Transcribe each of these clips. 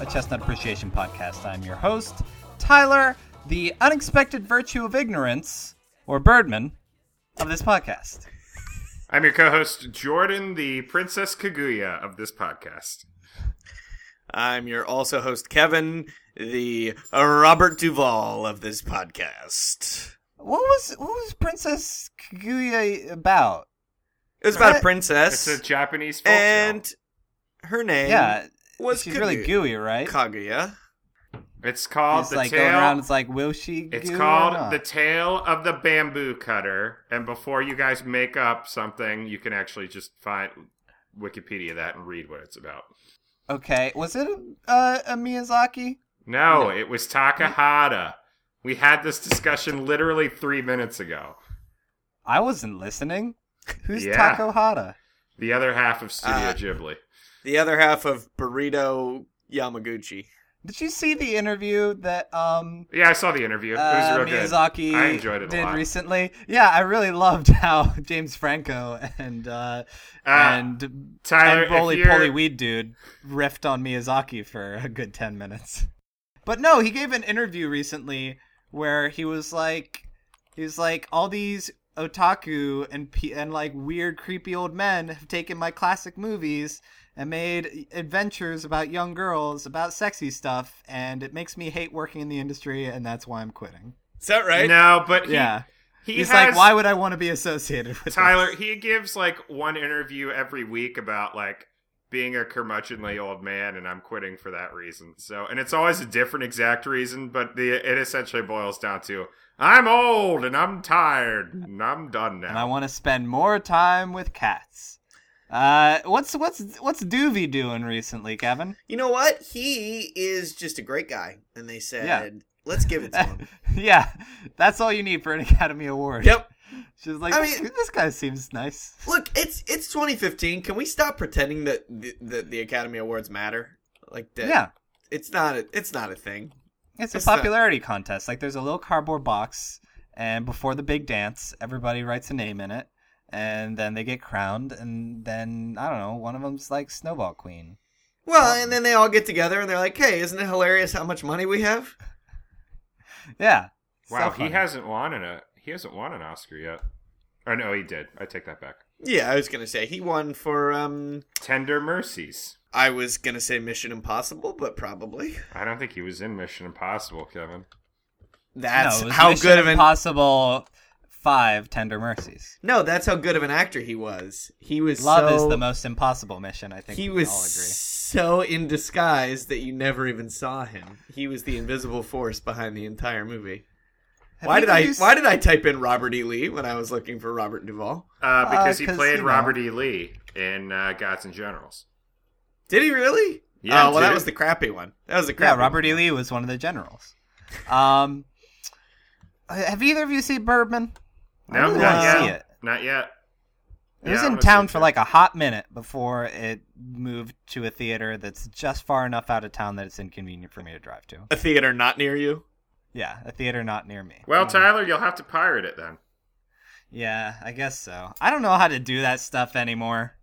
a chestnut appreciation podcast. I'm your host, Tyler, the unexpected virtue of ignorance, or Birdman, of this podcast. I'm your co-host Jordan, the Princess Kaguya of this podcast. I'm your also host Kevin, the Robert Duvall of this podcast. What was what was Princess Kaguya about? It was about a princess, It's a Japanese folk and tale. her name Yeah, was she's really gooey, right? Kaguya. It's called It's the like going tale. around. It's like, will she? it's called the tale of the bamboo cutter. And before you guys make up something, you can actually just find Wikipedia that and read what it's about. Okay, was it uh, a Miyazaki? No, it was Takahata. We had this discussion literally three minutes ago. I wasn't listening. Who's Yeah. Taco Hata? The other half of Studio Uh, Ghibli. The other half of Burrito Yamaguchi. Did you see the interview that um Yeah, I saw the interview. It uh, was real good. Miyazaki I enjoyed it a did lot. recently? Yeah, I really loved how James Franco and uh, Uh, and Tyler, and Roly if you're- Poly Weed Dude riffed on Miyazaki for a good ten minutes. But no, he gave an interview recently where he was like, he was like, all these otaku and pe- and like weird, creepy old men have taken my classic movies and made adventures about young girls about sexy stuff, and it makes me hate working in the industry, and that's why I'm quitting. Is that right? No, but he, yeah, he he's has, like, why would I want to be associated with Tyler, this? he gives like one interview every week about like being a curmudgeonly old man, and I'm quitting for that reason. So, and it's always a different exact reason, but the it essentially boils down to I'm old and I'm tired and I'm done now. and I want to spend more time with cats. Uh, what's what's what's Doovie doing recently, Kevin? You know what? He is just a great guy, and they said, Yeah. "Let's give it to him." yeah, that's all you need for an Academy Award. yep. She's like, I this, mean- this guy seems nice. Look, it's it's 2015. Can we stop pretending that the, the, the Academy Awards matter? Like that? Yeah, It's not. A, it's not a thing. it's a It's not- popularity contest. Like, there's a little cardboard box, and before the big dance, everybody writes a name in it, and then they get crowned, and then I don't know, one of them's like Snowball Queen. Well, and then they all get together and they're like, "Hey, isn't it hilarious how much money we have?" Yeah. so wow, he hasn't won an a he hasn't won an Oscar yet. Or no, he did. I take that back. Yeah, I was gonna say he won for. um Tender Mercies. I was gonna say Mission Impossible, but probably I don't think he was in Mission Impossible, Kevin. that's no, it was how Mission good of an Impossible Five Tender Mercies. no. That's how good of an actor he was. He was Love so, is the most impossible mission. I think He we was all agree. so in disguise that you never even saw him. He was the invisible force behind the entire movie. Have Why did either I of Why did I type in Robert E. Lee when I was looking for Robert Duvall? Uh, because he played you know. Robert E. Lee in uh, Gods and Generals. Did he really? Yeah, Oh well, that was the crappy one. That was the crappy. Yeah, crappy. Robert E. Lee was one of the generals. Um, have either of you seen Birdman? I No, really not wanna yet. see it. Not yet. It was Yeah, in town for like a hot minute before it moved to a theater that's just far enough out of town that it's inconvenient for me to drive to. A theater not near you. Yeah, a theater not near me. Well, um, Tyler, you'll have to pirate it then. Yeah, I guess so. I don't know how to do that stuff anymore.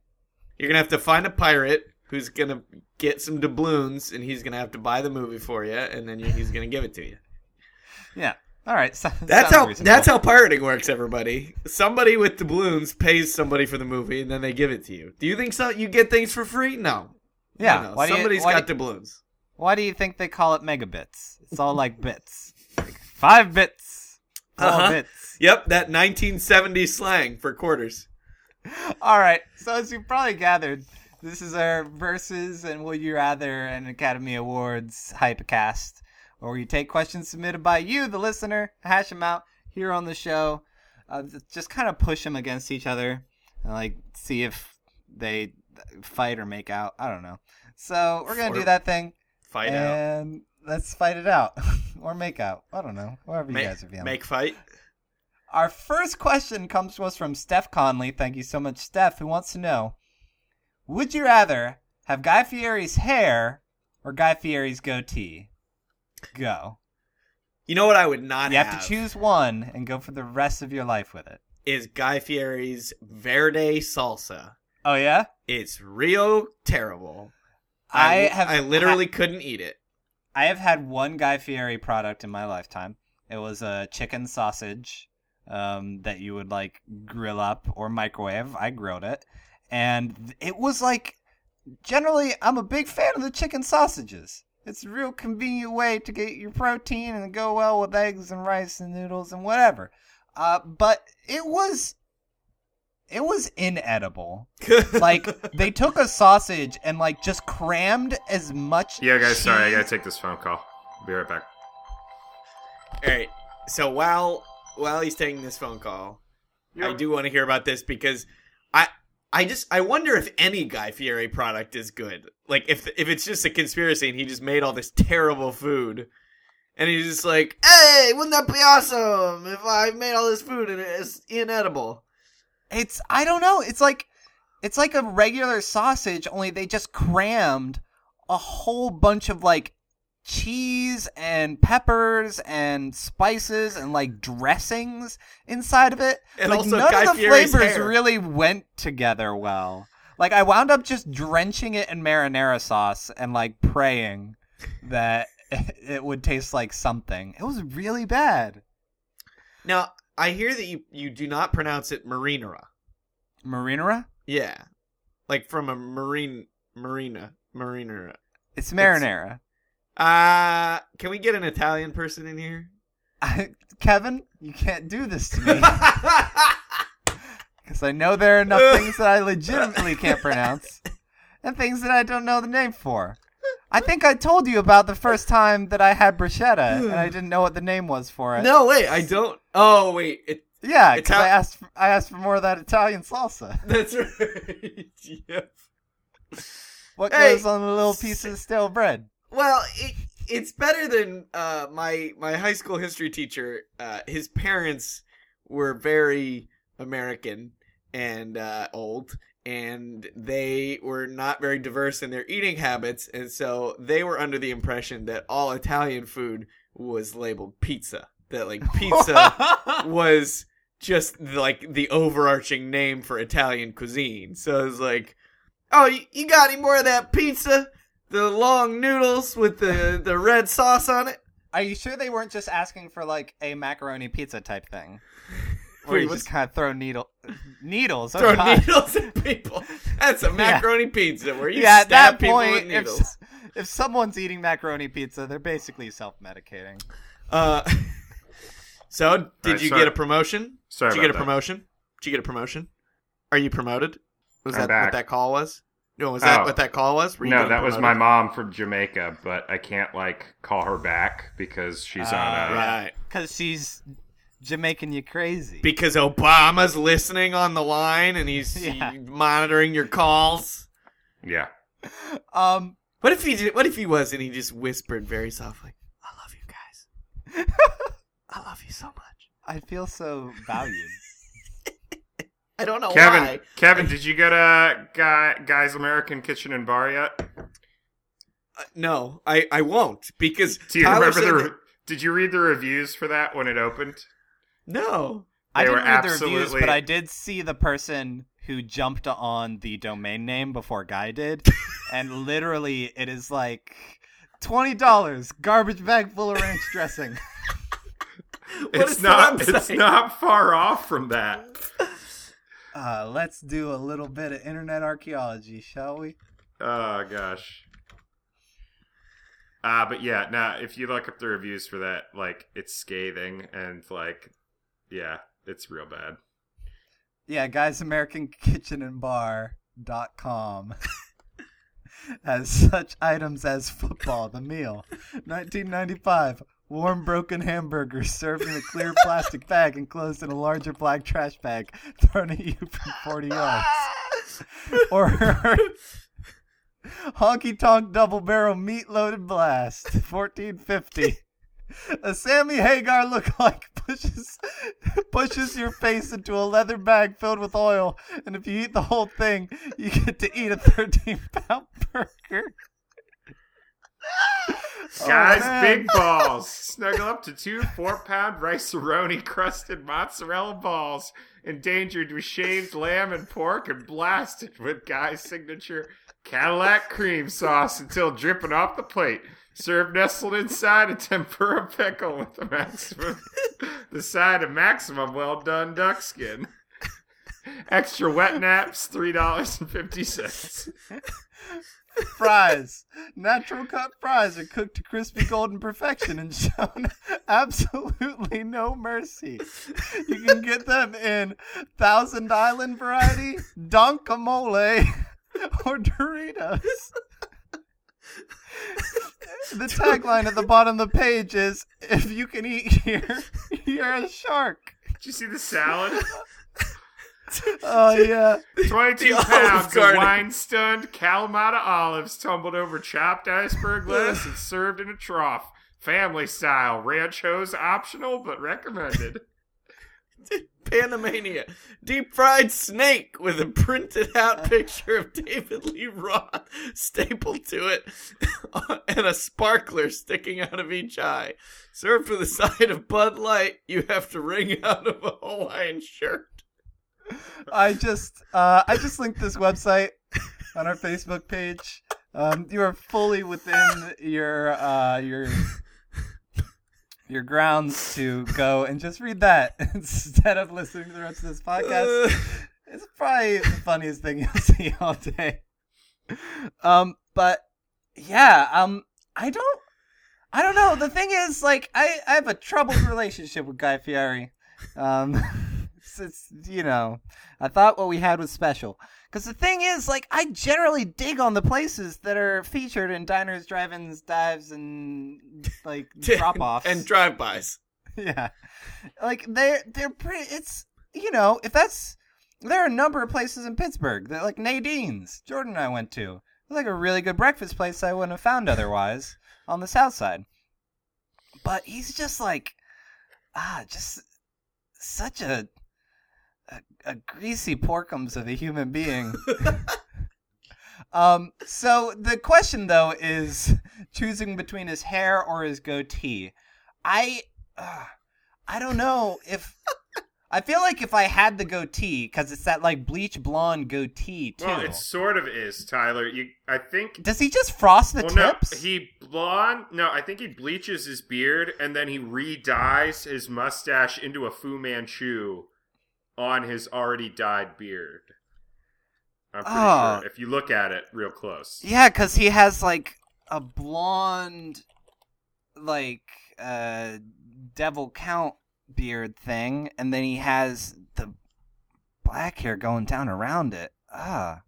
You're gonna have to find a pirate who's gonna get some doubloons, and he's gonna have to buy the movie for you, and then he's gonna give it to you. Yeah. All right. So, That's how reasonable. that's how pirating works. Everybody, somebody with doubloons pays somebody for the movie, and then they give it to you. Do you think so? You get things for free? No. Yeah. No, no. Why do you- got do- doubloons. Why do you think they call it megabits? It's all like bits. Like five bits. Four Uh-huh. bits. Yep, that 1970s slang for quarters. All right. So as you probably gathered, this is our versus and would you rather and Academy Awards hypecast, where we take questions submitted by you, the listener, hash them out here on the show, uh, just kind of push them against each other, and like see if they fight or make out. I don't know. So we're gonna do that thing, Fight out. and let's fight it out or make out. I don't know. Whatever you Make, guys are feeling. make fight. Our first question comes to us from Steph Conley. Thank you so much, Steph, who wants to know Would you rather have Guy Fieri's hair or Guy Fieri's goatee? Go. You know what I would not You have to choose one and go for the rest of your life with it. is Guy Fieri's Verde salsa. Oh yeah, It's real terrible. I I have I literally couldn't eat it. I have had one Guy Fieri product in my lifetime. It was a chicken sausage um, that you would like grill up or microwave. I grilled it, and it was like generally I'm a big fan of the chicken sausages. It's a real convenient way to get your protein and go well with eggs and rice and noodles and whatever. Uh, but it was it was inedible. Like they took a sausage and like just crammed as much. Yeah, guys, sorry, I gotta take this phone call. Be right back. All right. So while while he's taking this phone call, I do want to hear about this because I I just I wonder if any Guy Fieri product is good. Like if if it's just a conspiracy and he just made all this terrible food. And he's just like, "Hey, wouldn't that be awesome if I made all this food and it's inedible?" It's I don't know. It's like it's like a regular sausage, only they just crammed a whole bunch of like cheese and peppers and spices and like dressings inside of it. And like also none Guy of the Fieri's flavors hair. really went together well. Like I wound up just drenching it in marinara sauce and like praying that it would taste like something. It was really bad. Now, I hear that you you do not pronounce it marinara. Marinara? Yeah. Like from a marine marina marinara. It's marinara. Uh, can we get an Italian person in here? Kevin, you can't do this to me. Because I know there are enough things that I legitimately can't pronounce and things that I don't know the name for. I think I told you about the first time that I had bruschetta and I didn't know what the name was for it. no, wait, I don't. Oh, wait, it, Yeah, because Ital- I asked for, I asked for more of that Italian salsa. that's right. yeah. What Hey, goes on a little piece of stale bread? Well, it, it's better than uh, my my high school history teacher. Uh, his parents were very American and uh, old, and they were not very diverse in their eating habits, and so they were under the impression that all Italian food was labeled pizza. That like pizza was just like the overarching name for Italian cuisine. So it was like, oh, you, you got any more of that pizza? The long noodles with the, the red sauce on it? Are you sure they weren't just asking for like a macaroni pizza type thing? Where Where you you just just kind of throw needle needles. oh throw God. needles at people. That's a macaroni pizza where you yeah, at stab that people point, with if, needles. if someone's eating macaroni pizza, they're basically self-medicating. Uh, so, did Alright, you sorry. get a promotion? Sorry Did you get a that. promotion? Did you get a promotion? Are you promoted? Was I'm that back. what that call was? No, was that Oh. what that call was? Were you No, that was my promoted? mom from Jamaica, but I can't like call her back because she's on Ah, a. Right. Because she's Jamaican you crazy. Because Obama's listening on the line and he's Yeah. monitoring your calls. Yeah. um, What if he did, what if he was and he just whispered very softly, "I love you guys. I love you so much." I feel so valued. I don't know Kevin, why. Kevin, did you get a Guy, Guy's American Kitchen and Bar yet? Uh, no, I I won't because Do you Tyler remember said the? that- Re- did you read the reviews for that when it opened? No. I didn't were read the reviews, but I did see the person who jumped on the domain name before Guy did, and literally it is like twenty dollars, garbage bag full of ranch dressing. It's not. It's not far off from that. Uh, let's do a little bit of internet archaeology, shall we? Oh gosh. Uh, but yeah, now if you look up the reviews for that, like it's scathing and like, yeah, it's real bad. Yeah, guys, American Kitchen and Bar dot com has such items as football, the meal, 1995, warm broken hamburgers served in a clear plastic bag enclosed in a larger black trash bag thrown at you from 40 yards. Or honky tonk double barrel meat loaded blast, 1450. A Sammy Hagar lookalike pushes pushes your face into a leather bag filled with oil, and if you eat the whole thing, you get to eat a 13 pound burger. Oh, guys, man. big balls. Snuggle up to two four pound rice crusted mozzarella balls, endangered with shaved lamb and pork, and blasted with Guy's signature Cadillac cream sauce until dripping off the plate. Served nestled inside a tempura pickle with the maximum, the side of maximum well done duck skin. Extra wet naps, three dollars and fifty cents. Fries. Natural cut fries are cooked to crispy golden perfection and shown absolutely no mercy. You can get them in Thousand Island variety, Donkamole, or Doritos. The tagline at the bottom of the page is If you can eat here, you're a shark. Did you see the salad? Oh, yeah. 22 The Olive pounds of wine stunned Kalamata olives tumbled over chopped iceberg lettuce and served in a trough. Family style. Ranchos optional but recommended. Panamania. Deep fried snake with a printed out picture of David Lee Roth stapled to it and a sparkler sticking out of each eye. Served with a side of Bud Light, you have to wring out of a Hawaiian shirt. I just uh, I just linked this website on our Facebook page. Um, you are fully within your uh, your your grounds to go and just read that instead of listening to the rest of this podcast. It's probably the funniest thing you'll see all day. Um, but yeah, um, I don't, I don't know. The thing is, like, I, I have a troubled relationship with Guy Fieri. Um, it's, it's you know, I thought what we had was special. Because the thing is, like, I generally dig on the places that are featured in diners, drive-ins, dives, and like drop-offs and drive-bys. yeah like they're they're pretty it's you know if that's there are a number of places in pittsburgh that like nadine's jordan and i went to it's like a really good breakfast place i wouldn't have found otherwise on the south side but he's just like ah just such a a, greasy porkums of a human being um so the question though is choosing between his hair or his goatee i uh, I don't know if I feel like if I had the goatee because it's that like bleach blonde goatee too. Well, it sort of is, Tyler. You, I think. Does he just frost the well, tips? no, he blonde. No, I think he bleaches his beard and then he re-dyes his mustache into a Fu Manchu on his already dyed beard. I'm pretty Oh. sure if you look at it real close. Yeah, because he has like a blonde, like uh, devil count beard thing, and then he has the black hair going down around it. Ah.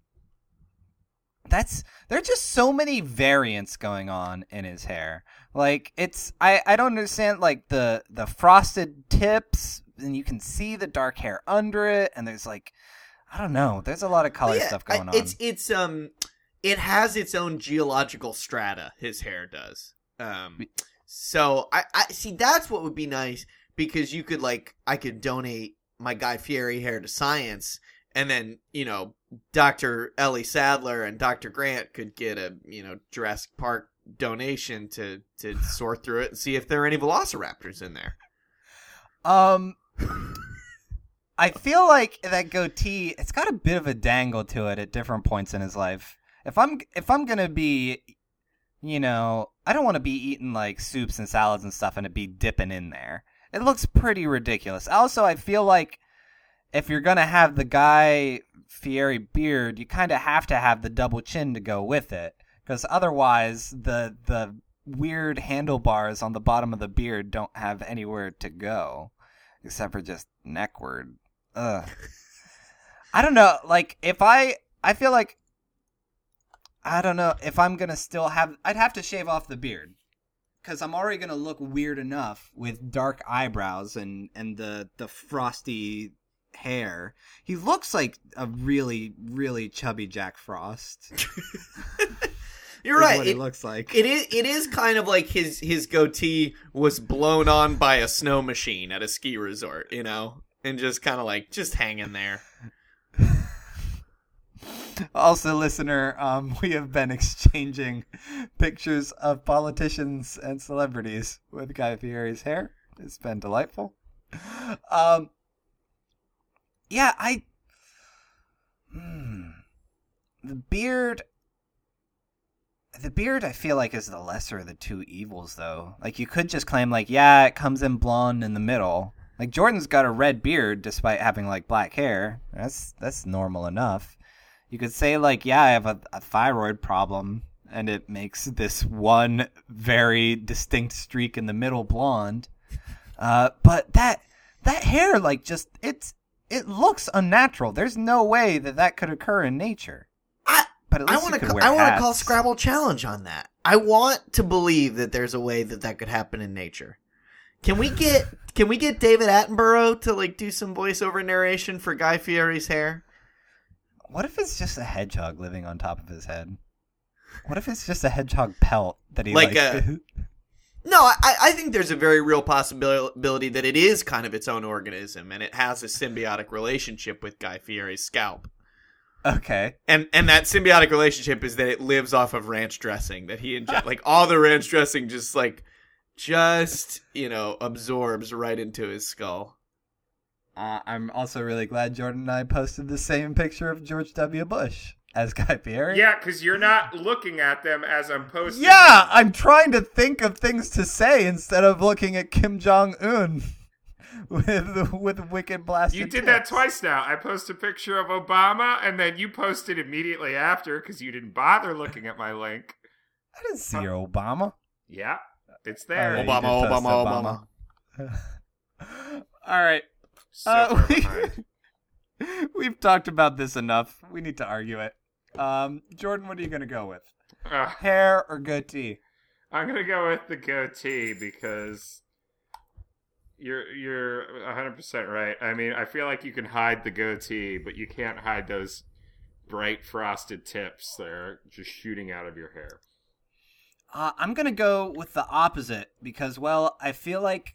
That's there are just so many variants going on in his hair. Like it's I I don't understand like the the frosted tips and you can see the dark hair under it and there's like I don't know. There's a lot of color Yeah, stuff I- going on. It's it's um it has its own geological strata. His hair does. Um, so I I see that's what would be nice because you could like I could donate my Guy Fieri hair to science, and then you know Doctor Ellie Sattler and Doctor Grant could get a you know Jurassic Park donation to to sort through it and see if there are any velociraptors in there. Um, I feel like that goatee, it's got a bit of a dangle to it at different points in his life. If I'm if I'm gonna be, you know, I don't want to be eating like soups and salads and stuff and it be dipping in there. It looks pretty ridiculous. Also, I feel like if you're gonna have the guy Fieri beard, you kind of have to have the double chin to go with it, because otherwise the the weird handlebars on the bottom of the beard don't have anywhere to go except for just neckward. Ugh. I don't know. Like if I, I feel like I don't know if I'm gonna still have. I'd have to shave off the beard because I'm already gonna look weird enough with dark eyebrows and and the the frosty hair. He looks like a really really chubby Jack Frost. You're right. What he It- looks like. It is. It is kind of like his his goatee was blown on by a snow machine at a ski resort, you know, and just kind of like just hanging there. Also, listener, um, we have been exchanging pictures of politicians and celebrities with Guy Fieri's hair. It's been delightful. Um, yeah, I. Hmm. The beard. The beard, I feel like, is the lesser of the two evils, though. Like, you could just claim, like, yeah, it comes in blonde in the middle. Like, Jordan's got a red beard despite having, like, black hair. That's that's normal enough. You could say, like, yeah, I have a, a thyroid problem, and it makes this one very distinct streak in the middle blonde. Uh, but that that hair, like, just it's it looks unnatural. There's no way that that could occur in nature. I But I want to I want to call Scrabble challenge on that. I want to believe that there's a way that that could happen in nature. Can we get can we get David Attenborough to like do some voiceover narration for Guy Fieri's hair? What if it's just a hedgehog living on top of his head? What if it's just a hedgehog pelt that he Like like? Uh, a- No, I, I think there's a very real possibility that it is kind of its own organism and it has a symbiotic relationship with Guy Fieri's scalp. Okay. And and that symbiotic relationship is that it lives off of ranch dressing that he inject like all the ranch dressing just like just, you know, absorbs right into his skull. Uh, I'm also really glad Jordan and I posted the same picture of George W. Bush as Guy Fieri. Yeah, because you're not looking at them as I'm posting. Yeah, I'm trying to think of things to say instead of looking at Kim Jong Un with with wicked blasted. You did that twice now. I posted a picture of Obama, and then you posted immediately after because you didn't bother looking at my link. I didn't see your Obama. Yeah, it's Oh, there. yeah, you Obama, Obama, Obama. All right. So Uh, we, we've talked about this enough. We need to argue it. Um, Jordan, what are you gonna go with? Uh, Hair or goatee? I'm gonna go with the goatee because you're you're 100 percent right. I mean, I feel like you can hide the goatee, but you can't hide those bright frosted tips that are just shooting out of your hair. Uh, I'm gonna go with the opposite because, well, I feel like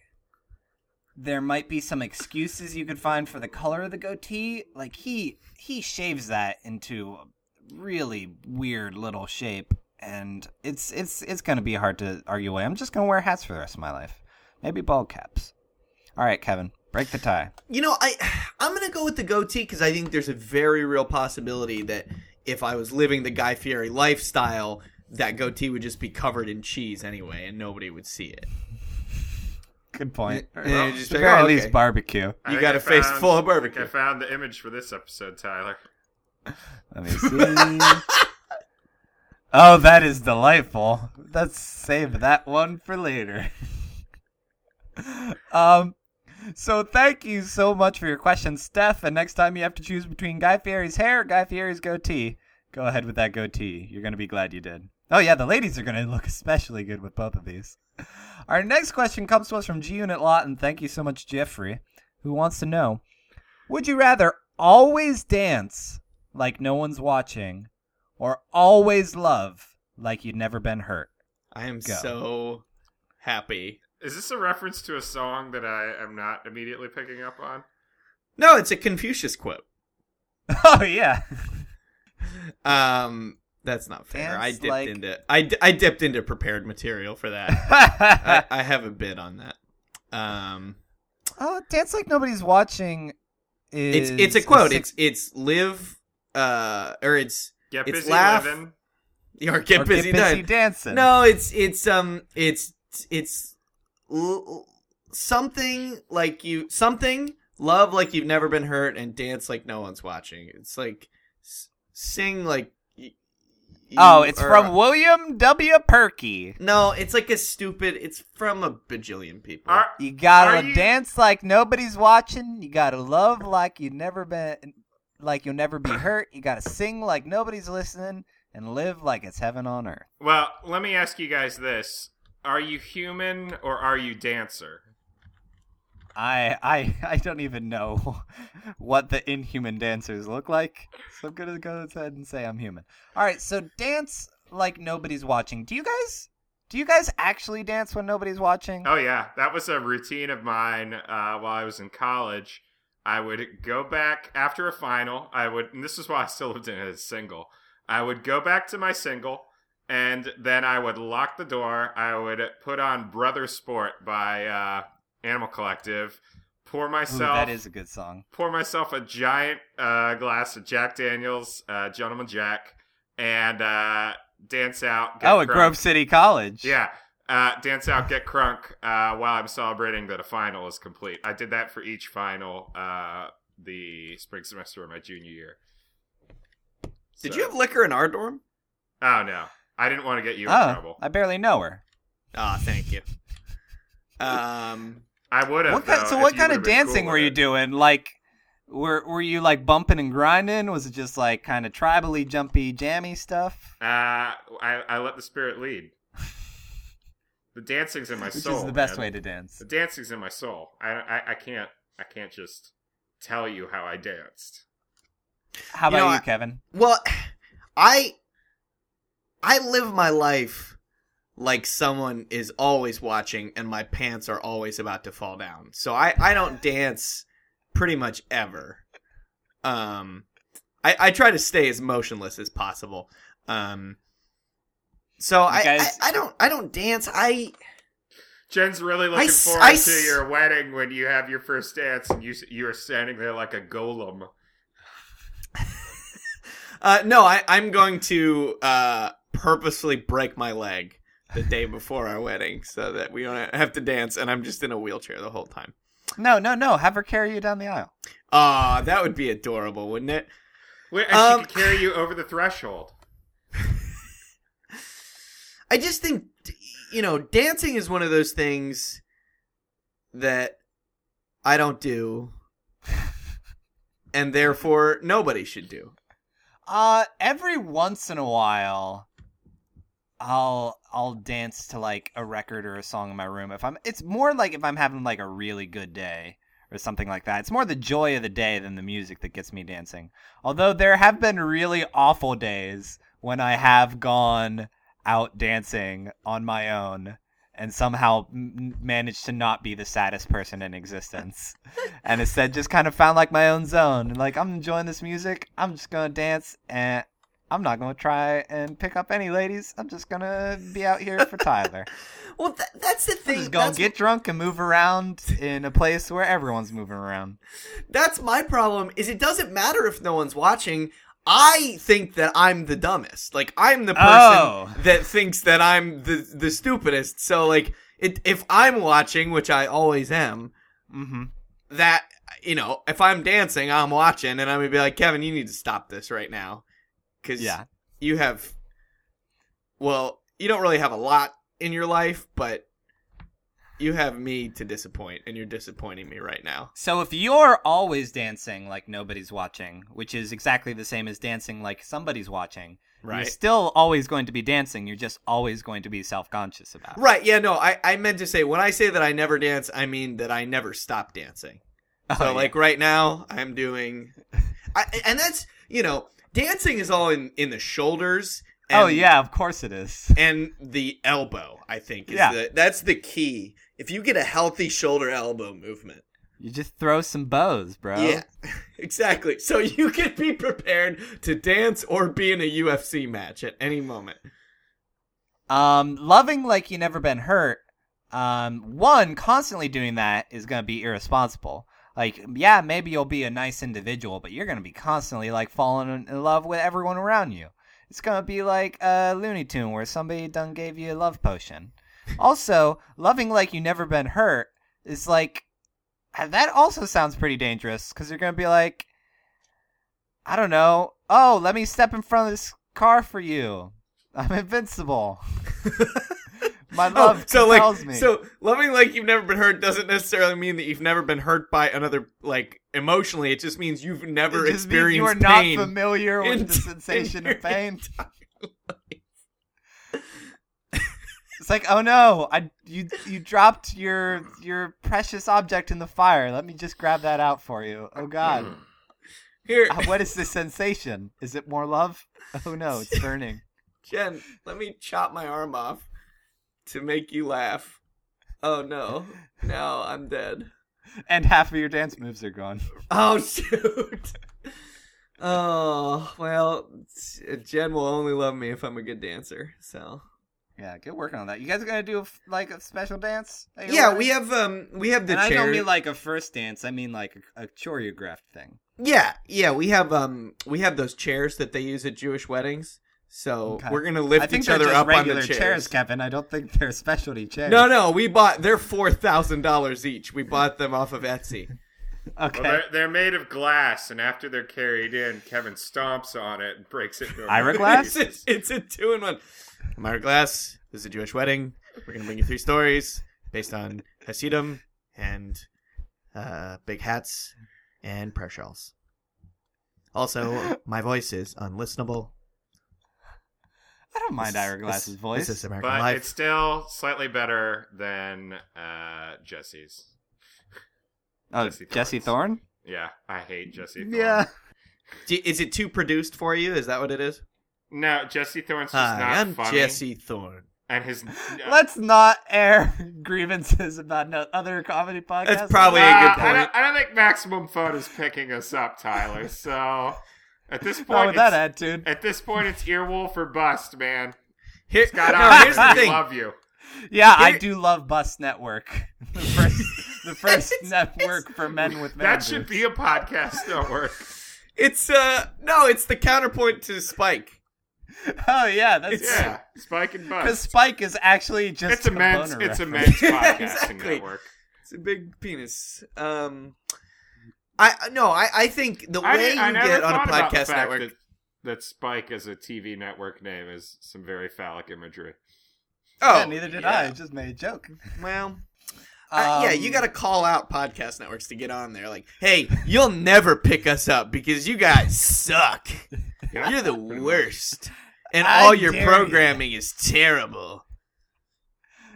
there might be some excuses you could find for the color of the goatee. Like he he shaves that into a really weird little shape, and it's it's it's gonna be hard to argue away. I'm just gonna wear hats for the rest of my life, maybe bald caps. All right, Kevin, break the tie. You know, I I'm gonna go with the goatee because I think there's a very real possibility that if I was living the Guy Fieri lifestyle, that goatee would just be covered in cheese anyway, and nobody would see it. Good point. Yeah, Or yeah, at just like, oh, least, okay. barbecue. I You got I a face found- full of I think barbecue. I found the image for this episode, Tyler. Let me see. oh, that is delightful. Let's save that one for later. um, so thank you so much for your question, Steph. And next time you have to choose between Guy Fieri's hair or Guy Fieri's goatee, go ahead with that goatee. You're gonna be glad you did. Oh yeah, the ladies are gonna look especially good with both of these. Our next question comes to us from G Unit Lawton. Thank you so much, Jeffrey, who wants to know: Would you rather always dance like no one's watching, or always love like you'd never been hurt? I am Go. so happy. Is this a reference to a song that I am not immediately picking up on? No, it's a Confucius quote. Oh yeah. Um, that's not fair. I dipped like- into I, I dipped into prepared material for that. I, I have a bit on that. Um, oh, dance like nobody's watching. Is it's it's a quote. six- It's it's live uh or it's Get It's busy laugh- living. or get or busy, get busy dancing. No, it's it's um it's it's l- l- something like you something love like you've never been hurt and dance like no one's watching. It's like s- sing like you Oh, it's are- from William W. Purkey. No, it's like a stupid. It's from a bajillion people. Are, You gotta you- dance like nobody's watching. You gotta love like you've never been, like you'll never be hurt. You gotta sing like nobody's listening, and live like it's heaven on earth. well, let me ask you guys this: Are you human or are you dancer? I I I don't even know what the inhuman dancers look like, so I'm gonna go ahead and say I'm human. All right, so dance like nobody's watching. Do you guys? Do you guys actually dance when nobody's watching? Oh yeah, that was a routine of mine uh, while I was in college. I would go back after a final. I would, and this is why I still lived in a single. I would go back to my single, and then I would lock the door. I would put on Brother Sport by uh, Animal Collective. Pour Ooh, myself that is a good song. pour myself a giant uh, glass of Jack Daniels, uh, Gentleman Jack, and uh, dance out. Get Oh, at crunk. Grove City College. Yeah, uh, dance out, get crunk uh, while I'm celebrating that a final is complete. I did that for each final uh, the spring semester of my junior year. Did So- you have liquor in our dorm? Oh no, I didn't want to get you in Oh, trouble. I barely know her. Ah, thank you. Um, I would have. Kind, though, so what kind of dancing cool were you it. doing? Like, were were you like bumping and grinding? Was it just like kind of tribally, jumpy, jammy stuff? Uh, I I let the spirit lead. The dancing's in my Which soul. is the best man. way to dance. The dancing's in my soul. I, I I can't I can't just tell you how I danced. How You about know, you, I- Kevin? well, I I live my life like someone is always watching and my pants are always about to fall down. So I I don't dance pretty much ever. Um I I try to stay as motionless as possible. Um so I, guys- I I don't I don't dance. I Jen's really looking s- forward I to s- your wedding when you have your first dance and you you are standing there like a golem. Uh, no, I, I'm going to uh, purposefully break my leg the day before our wedding so that we don't have to dance, and I'm just in a wheelchair the whole time. No, no, no. Have her carry you down the aisle. Ah, that would be adorable, wouldn't it? Wait, and Um, she could carry you over the threshold. I just think, you know, dancing is one of those things that I don't do, and therefore nobody should do. Uh, every once in a while, I'll I'll dance to like a record or a song in my room. If I'm, it's more like if I'm having like a really good day or something like that. It's more the joy of the day than the music that gets me dancing. Although there have been really awful days when I have gone out dancing on my own and somehow m- managed to not be the saddest person in existence and instead just kind of found like my own zone and like i'm enjoying this music i'm just gonna dance and i'm not gonna try and pick up any ladies. I'm just gonna be out here for tyler. Well, th- that's the i'm thing. just gonna that's- get drunk and move around in a place where everyone's moving around. That's my problem is it doesn't matter if no one's watching. I think that i'm the dumbest. Like i'm the person Oh. that thinks that i'm the the stupidest. So like it, if i'm watching which i always am mm-hmm. that you know if i'm dancing i'm watching and i'm gonna be like kevin you need to stop this right now because yeah you have well you don't really have a lot in your life but you have me to disappoint and you're disappointing me right now so if you're always dancing like nobody's watching which is exactly the same as dancing like somebody's watching right. you're still always going to be dancing you're just always going to be self-conscious about it. Right, yeah, no, I, I meant to say when I say that I never dance, I mean that I never stop dancing. Oh, So yeah. like right now, I'm doing, I, and that's you know, dancing is all in in the shoulders. And, oh yeah of course it is and the elbow. I think is Yeah. the, that's the key. If you get a healthy shoulder elbow movement, You just throw some bows, bro. yeah, exactly. So you can be prepared to dance or be in a UFC match at any moment. Um, loving like you never been hurt. Um, one constantly doing that is gonna be irresponsible. Like, yeah, maybe you'll be a nice individual, but you're gonna be constantly like falling in love with everyone around you. It's gonna be like a Looney Tune where somebody done gave you a love potion. Also, loving like you never been hurt is like uh, that. Also sounds pretty dangerous because you're gonna be like, I don't know. Oh, let me step in front of this car for you. I'm invincible. My love oh, so like, me. so loving like you've never been hurt doesn't necessarily mean that you've never been hurt by another like emotionally. It just means you've never experienced you are not familiar with in- the sensation of pain. It's like, oh no, I you you dropped your your precious object in the fire. Let me just grab that out for you. Oh god. Here, Uh, what is this sensation? Is it more love? Oh no, it's burning. Jen, let me chop my arm off to make you laugh. Oh no, now I'm dead. and half of your dance moves are gone. Oh shoot. Oh well, Jen will only love me if I'm a good dancer. So Yeah, get working on that. You guys are gonna do a like a special dance? yeah, we have um we have the and I don't mean like a first dance. I mean like a, a choreographed thing. yeah, yeah, we have um we have those chairs that they use at Jewish weddings. So Okay. we're gonna lift I think each they're other up on regular the chairs. chairs, Kevin. I don't think they're specialty chairs. No, no, we bought. They're four thousand dollars each. We bought them off of Etsy. Okay. Well, they're, they're made of glass, and after they're carried in, Kevin stomps on it and breaks it. into a Ira glass? it's, it's a two in one. Myra Glass. This is a Jewish wedding. We're gonna bring you three stories based on Hasidim and uh, big hats and prayer shawls. Also, my voice is unlistenable. I don't mind This- Ira Glass's this- voice. This is American But Life. it's still slightly better than uh, Jesse's. oh, Jesse Jesse Thorn's. Thorn. Yeah, I hate Jesse. Thorn. Yeah. Is it too produced for you? Is that what it is? No, Jesse Thorn's just Hi, not I'm funny. Jesse Thorn. And his. Let's not air grievances about no- other comedy podcasts. That's probably Uh, a good I point. don't, I don't think Maximum Fun is picking us up, Tyler. So at this not point, with that it's- attitude. at this point, it's Earwolf or bust, man. Here, Scott, no, Allen, here's the thing. love you. Yeah, I do love Bus Network. The first, the first It's- network for men with man That should be a podcast network. It's uh no, it's the counterpoint to Spike. Oh yeah, that's yeah, Spike and Bust. Because Spike is actually just It's a men's. boner It's a men's podcasting Exactly. network. It's a big penis. Um, I no, I I think the I, way didn't- I you get on a thought about the podcast network. That, that Spike as a TV network name is some very phallic imagery. oh, yeah, neither did I. I just made a joke. Well, uh, yeah, Um, you got to call out podcast networks to get on there. Like, hey, you'll never pick us up because you guys suck. Yeah, You're the pretty much. worst, and I all your dare you. programming is terrible.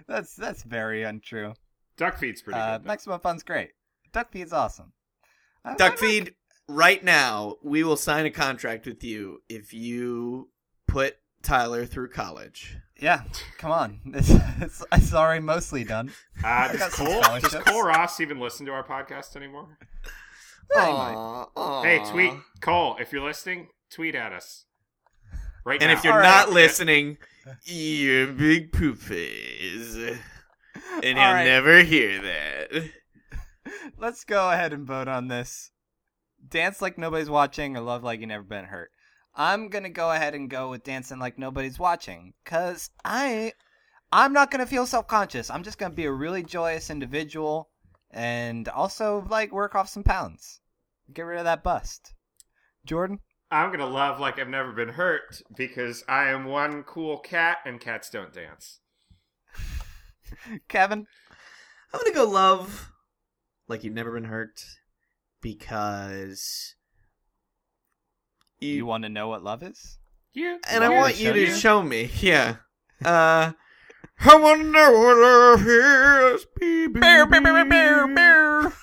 That's that's very untrue. Duck feed's pretty Uh, good. though. Maximum Fun's great. Duck Feed's awesome. I- I Duck like- Feed, right now, we will sign a contract with you if you put Tyler through college. Yeah, come on. It's, it's, it's already mostly done. Uh, does, Cole, does. Cole Ross even listen to our podcast anymore? Aw, aw. Hey, tweet Cole if you're listening. Tweet at us right And now. if you're All not right. listening, you're big poop face. And All you'll right. never hear that. Let's go ahead and vote on this. Dance like nobody's watching or love like you never been hurt. I'm gonna go ahead and go with dancing like nobody's watching, cause I, I'm not gonna feel self conscious. I'm just gonna be a really joyous individual, and also like work off some pounds, get rid of that bust. Jordan, I'm gonna love like I've never been hurt because I am one cool cat and cats don't dance. Kevin, I'm gonna go love like you've never been hurt because you, you want to know what love is? Yeah, and I want me want to you to you? show me. Yeah. Uh I wanna know what love is, baby.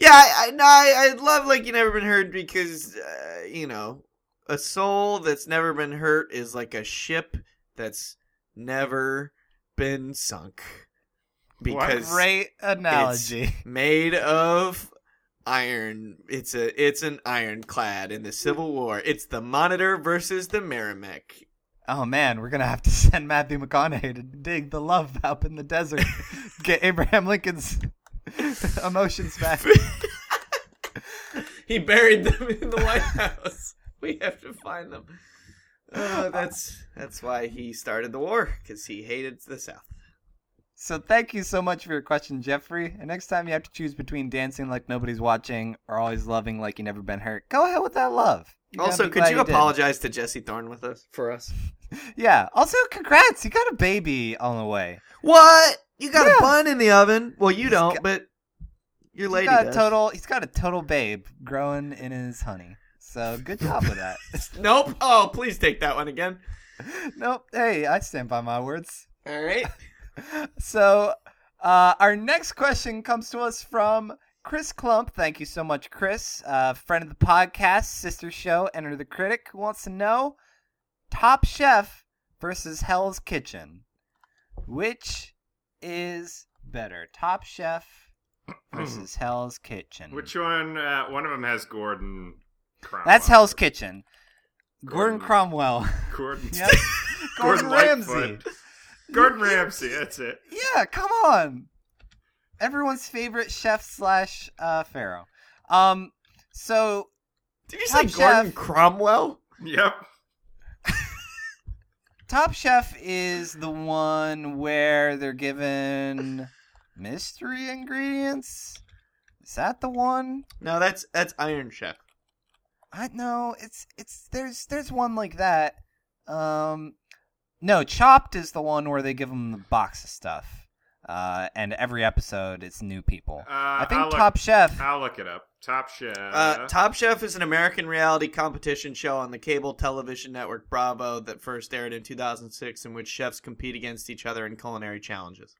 Yeah, I, I, no, I, I love like you've never been hurt because uh, you know a soul that's never been hurt is like a ship that's never been sunk because Great analogy. made of iron. It's a it's an ironclad in the Civil War. It's the Monitor versus the Merrimack. Oh man, we're gonna have to send Matthew McConaughey to dig the love up in the desert, get Abraham Lincoln's emotions back. he buried them in the White House. We have to find them. Uh, that's that's why he started the war because he hated the South. So thank you so much for your question, Jeffrey. And next time you have to choose between dancing like nobody's watching or always loving like you never been hurt, go ahead with that love. You're Also, could you did. apologize to Jesse Thorn with us for us? Yeah. Also, congrats, you got a baby on the way. What? You got Yeah. a bun in the oven? Well, you He's don't, got- but your He's lady got a does. total. He's got a total babe growing in his honey. So good job with that. Nope. Oh, please take that one again. nope. Hey, I stand by my words. All right. So uh, our next question comes to us from Chris Clump. Thank you so much, Chris. Uh, friend of the podcast, sister show, Enter the Critic, who wants to know Top Chef versus Hell's Kitchen. Which is better, Top Chef versus Hell's Kitchen? Which one? Uh, one of them has Gordon. Cromwell. That's Hell's Kitchen. Gordon, Gordon. Cromwell. Gordon. Yep. Gordon, Ramsay. Gordon Ramsay. That's it. Yeah, come on. Everyone's favorite chef slash uh, pharaoh. Um, so Did you Top say Gordon Chef. Cromwell? Yep. Top Chef is the one where they're given mystery ingredients. Is that the one? No, that's that's Iron Chef. I know it's it's there's there's one like that. Um, no, Chopped is the one where they give them the box of stuff. Uh, and every episode it's new people. Uh, I think I'll look- Top Chef. I'll look it up. Top Chef. Uh, Top Chef is an American reality competition show on the cable television network Bravo that first aired in 2006, in which chefs compete against each other in culinary challenges.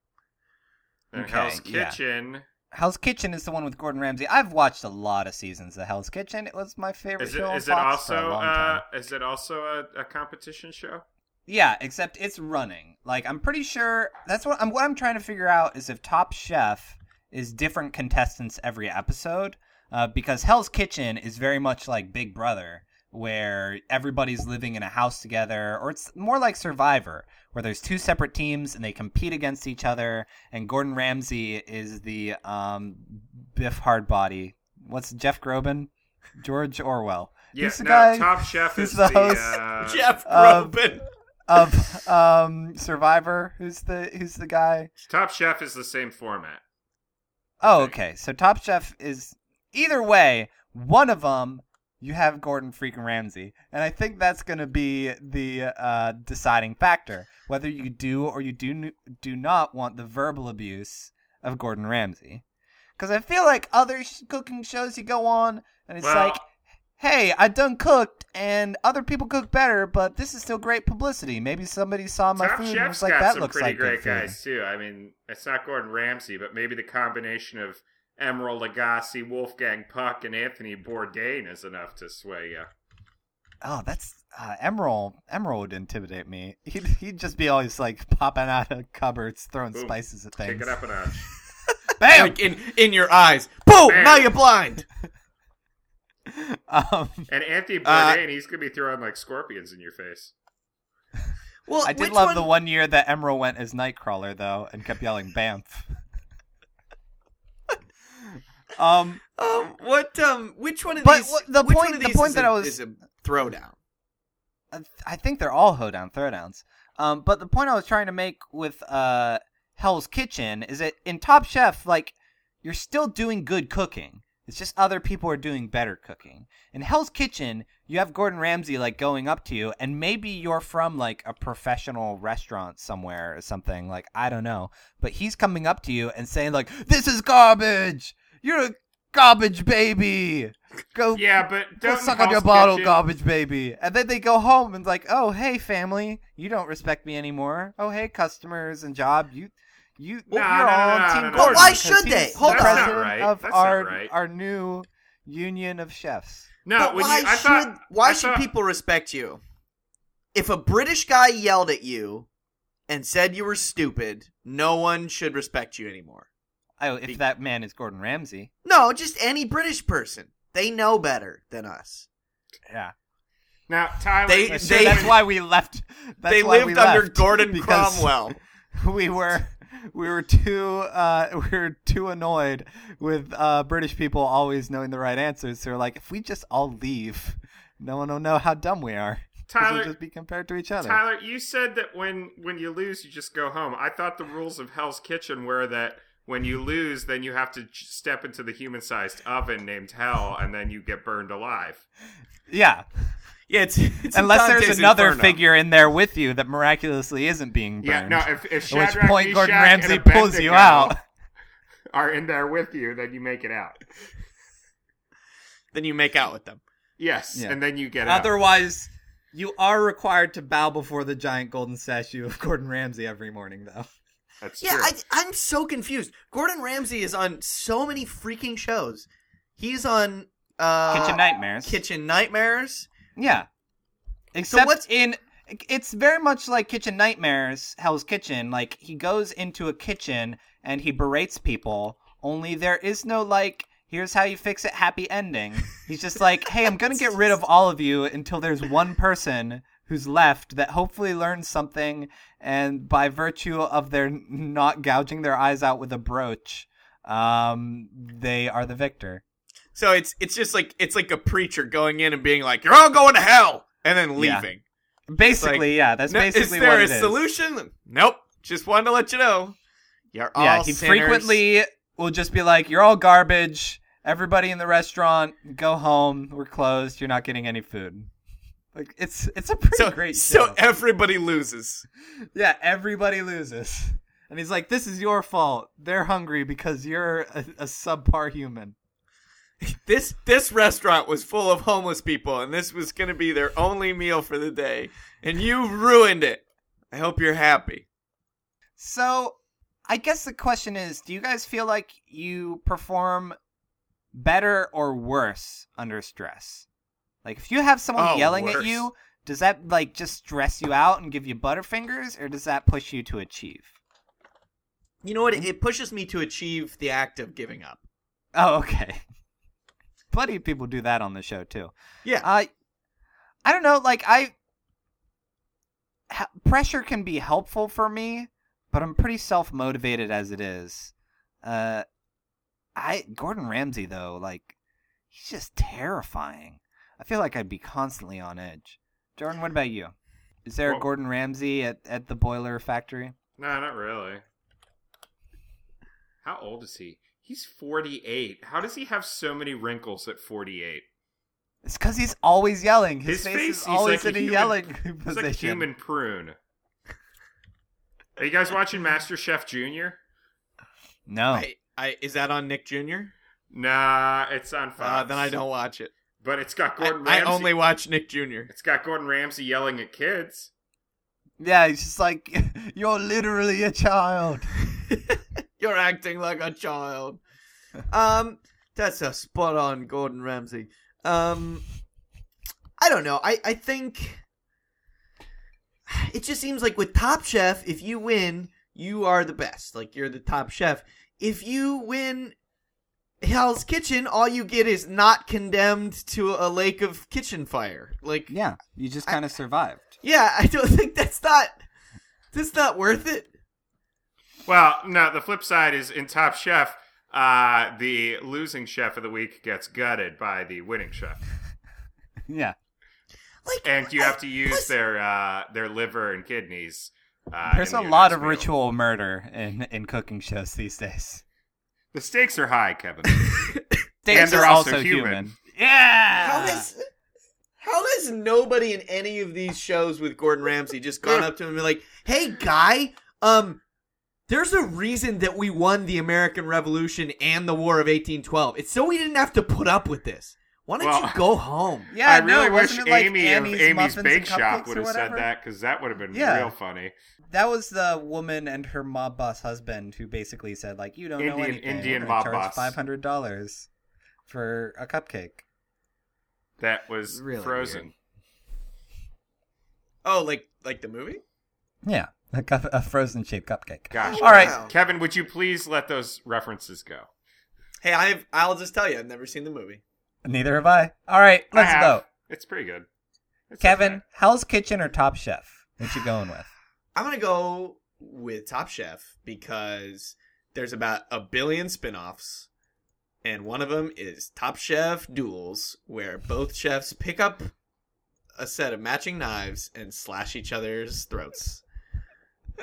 and okay, Hell's yeah. Kitchen. Hell's Kitchen is the one with Gordon Ramsay. I've watched a lot of seasons of Hell's Kitchen. It was my favorite Is it? show on Is it Fox for a also? long Uh, time. is it also a, a competition show? Yeah, except it's running. Like I'm pretty sure that's what I'm. What I'm trying to figure out is if Top Chef is different contestants every episode, uh, because Hell's Kitchen is very much like Big Brother, where everybody's living in a house together, or it's more like Survivor, where there's two separate teams and they compete against each other. And Gordon Ramsay is the um, Biff Hardbody. What's Jeff Groban? George Orwell. Yeah. Who's the no, guy Top Chef who's is the the, host? uh, Jeff um, Groban. Of um Survivor. Who's the who's the guy? Top Chef is the same format. Oh, okay. So Top Chef is either way. One of them you have Gordon freaking Ramsay, and I think that's going to be the uh, deciding factor whether you do or you do do not want the verbal abuse of Gordon Ramsay. Because I feel like other sh- cooking shows you go on, and it's Well- like, hey, I done cooked, and other people cook better, but this is still great publicity. Maybe somebody saw my Top food and was like, got that some looks pretty like great good food. guys too. I mean, it's not Gordon Ramsay, but maybe the combination of Emeril Lagasse, Wolfgang Puck, and Anthony Bourdain is enough to sway you. Oh, that's uh, Emeril. Emeril would intimidate me. He'd he'd just be always like popping out of cupboards, throwing Boom. spices at things. Kick it up a notch. Bam! Like in in your eyes. Boom! Bam. Now you're blind. um, And Anthony Uh, Bourdain, he's gonna be throwing like scorpions in your face. Well, I did love one- the one year that Emeril went as Nightcrawler though, and kept yelling "Bamf." um, Um, what? Um, which one of But these? what- the which point- one of the these point is that a- I was- is a throwdown. I think they're all hoedown throwdowns. Um, but the point I was trying to make with uh Hell's Kitchen is that in Top Chef, like you're still doing good cooking. It's just other people are doing better cooking. In Hell's Kitchen, you have Gordon Ramsay like going up to you, and maybe you're from like a professional restaurant somewhere or something. Like I don't know, but he's coming up to you and saying like, "This is garbage. You're a garbage baby. Go Yeah, but Go don't suck on your bottle, Kitchen- garbage baby. And then they go home and like, oh hey family, you don't respect me anymore. Oh hey customers and job, you you oh, No, you're no, no, all no, Team no, no. Gordon But why should they? Hold the on. That's not president right. Of That's not our right. our new union of chefs. No, but why you, I should thought, why I should thought- people respect you? If a British guy yelled at you and said you were stupid, no one should respect you anymore. Oh, if that man is Gordon Ramsay, No, just any British person. They know better than us. yeah. Now, Tyler, They- Sure, they- that's why we left. That's they why lived we under Gordon Cromwell. we were we were too uh, we were too annoyed with uh, British people always knowing the right answers. So we're like, if we just all leave, no one will know how dumb we are. Tyler, we'll just be compared to each other. Tyler, you said that when when you lose, you just go home. I thought the rules of Hell's Kitchen were that when you lose, then you have to step into the human-sized oven named Hell, and then you get burned alive. Yeah, Yeah, it's, it's unless Dante's there's another Inferno. figure in there with you that miraculously isn't being burned. Yeah, no. If, if At which Shadrach, point Gordon Ramsay pulls you out. are in there with you, then you make it out. Then you make out with them. Yes, Yeah. and then you get out. Otherwise, you are required to bow before the giant golden statue of Gordon Ramsay every morning, though. That's Yeah, true. I, I'm so confused. Gordon Ramsay is on so many freaking shows. He's on uh, Kitchen Nightmares. Kitchen Nightmares. Yeah. Except what's- in it's very much like Kitchen Nightmares, Hell's Kitchen. Like he goes into a kitchen and he berates people. Only there is no like, here's how you fix it, happy ending. He's just like, hey, I'm gonna get rid of all of you until there's one person who's left that hopefully learns something, and by virtue of their not gouging their eyes out with a brooch, um, they are the victor. So it's it's just like it's like a preacher going in and being like, "You're all going to hell," and then Yeah. leaving. Basically, yeah, that's No, basically is there what a is. solution? Nope. Just wanted to let you know. You're all yeah, he sinners. frequently will just be like, "You're all garbage. Everybody in the restaurant, go home. We're closed. You're not getting any food." Like it's it's a pretty So, great show. so everybody loses. yeah, everybody loses, and he's like, "This is your fault. They're hungry because you're a, a subpar human." This this restaurant was full of homeless people, and this was going to be their only meal for the day, and you ruined it. I hope you're happy. So, I guess the question is, do you guys feel like you perform better or worse under stress? Like if you have someone Oh, yelling at you, does that like just stress you out and give you butterfingers or does that push you to achieve? You know what? Hmm? It pushes me to achieve the act of giving up. Oh, okay. Plenty of people do that on the show too. Yeah. I I don't know, like I ha- pressure can be helpful for me, but I'm pretty self-motivated as it is. Uh I Gordon Ramsay though, like he's just terrifying. I feel like I'd be constantly on edge. Jordan, what about you? Is there a Gordon Ramsay at, at the boiler factory? No, not really. How old is he? He's 48. How does he have so many wrinkles at 48? It's because he's always yelling. His, His face, face, is he's always like in a a human- yelling He's position. like human prune. Are you guys watching Master Chef Junior? No. I, I is that on Nick Jr.? Nah, it's on Fox. Uh, then I don't watch it. But it's got Gordon I Ramsay. only watch Nick Jr. It's got Gordon Ramsay yelling at kids. Yeah, he's just like, you're literally a child. You're acting like a child. Um, that's a spot on Gordon Ramsay. Um, I don't know. I I think it just seems like with Top Chef, if you win, you are the best. Like you're the top chef. If you win Hell's Kitchen, all you get is not condemned to a lake of kitchen fire. Like Yeah, you just kind of survived. yeah, I don't think that's not that's not worth it. Well, no, the flip side is in Top Chef, uh, the losing chef of the week gets gutted by the winning chef. Yeah. Like And you have to use Plus- their uh, their liver and kidneys. Uh, There's in a lot of meal. ritual murder in, in cooking shows these days. The stakes are high, Kevin. and they're are also also human. human. Yeah. How has how has nobody in any of these shows with Gordon Ramsay just gone up to him and been like, "Hey, guy, um, there's a reason that we won the American Revolution and the War of 1812. It's so we didn't have to put up with this. Why don't Well- you go home?" yeah, I really no, wish wasn't it like Amy Annie's of Amy's Muffins Bake Shop would have said that because that would have been Yeah. real funny. That was the woman and her mob boss husband who basically said like, "You don't know anything. Indian We're mob boss. Five hundred dollars for a cupcake." That was Really Frozen. Oh, like like the movie? Yeah, a, cup, a frozen shaped cupcake. Gosh. All right. Wow. Kevin, would you please let those references go? Hey, I've I'll just tell you, I've never seen the movie. Neither have I. All right, let's I have. vote. It's pretty good. It's Kevin, okay. Hell's Kitchen or Top Chef? What you going with? I'm gonna go with Top Chef because there's about a billion spin-offs and one of them is Top Chef Duels where both chefs pick up a set of matching knives and slash each other's throats.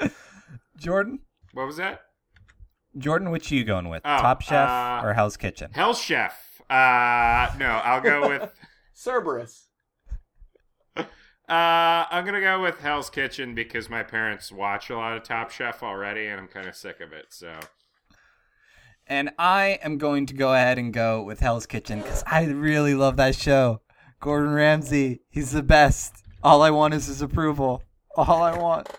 Jordan? What was that? Jordan, which you going with? Oh, Top Chef uh, or Hell's Kitchen? Hell's Chef. Uh, no, I'll go with. Cerberus. Uh, I'm gonna go with Hell's Kitchen because my parents watch a lot of Top Chef already, and I'm kind of sick of it. So And I am going to go ahead and go with Hell's Kitchen because I really love that show. Gordon Ramsay, he's the best. All I want is his approval. All I want.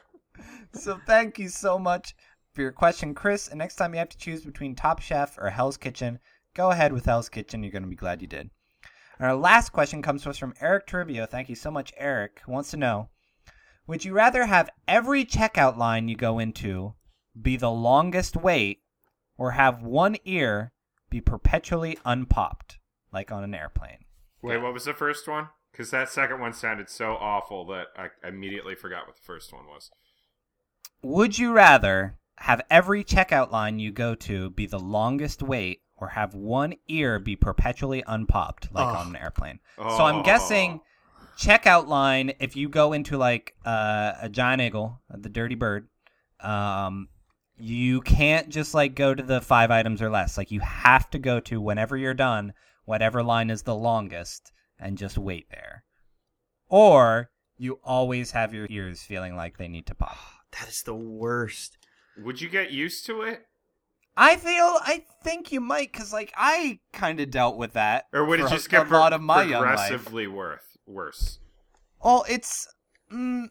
So thank you so much for your question, Chris. And next time you have to choose between Top Chef or Hell's Kitchen, go ahead with Hell's Kitchen. You're going to be glad you did. And our last question comes to us from Eric Trivio. Thank you so much, Eric, who wants to know Would you rather have every checkout line you go into be the longest wait or have one ear be perpetually unpopped, like on an airplane? Wait, what was the first one? Because that second one sounded so awful that I immediately forgot what the first one was. Would you rather have every checkout line you go to be the longest wait or have one ear be perpetually unpopped, like Ugh. on an airplane? So I'm guessing checkout line if you go into like uh, a giant eagle, the dirty bird, um, you can't just like go to the five items or less. Like you have to go to whenever you're done, whatever line is the longest, and just wait there. Or you always have your ears feeling like they need to pop. That is the worst. Would you get used to it? I feel I think you might because like I kind of dealt with that. Or would it just a, get a pro- lot of my progressively worth, worse? Well, it's mm,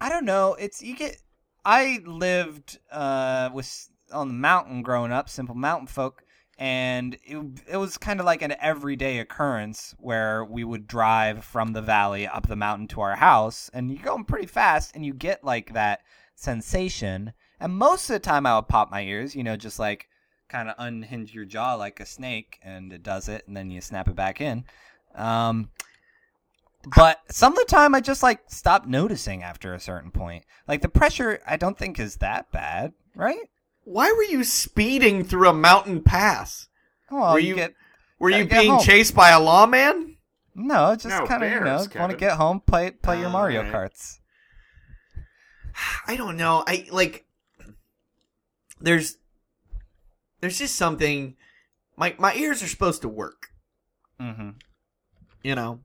I don't know. It's you get. I lived uh with on the mountain growing up, simple mountain folk, and it it was kind of like an everyday occurrence where we would drive from the valley up the mountain to our house, and you're going pretty fast, and you get like that sensation. And most of the time, I would pop my ears, you know, just like kind of unhinge your jaw like a snake, and it does it, and then you snap it back in. Um, but some of the time I just like stop noticing after a certain point. Like the pressure I don't think is that bad, right? Why were you speeding through a mountain pass? Well, Were you, you- get Were you being home. chased by a lawman? no, just No, kind of you know bears, want to get home, play play your Mario alright. Karts. I don't know. I like there's there's just something my my ears are supposed to work, Mm-hmm. you know.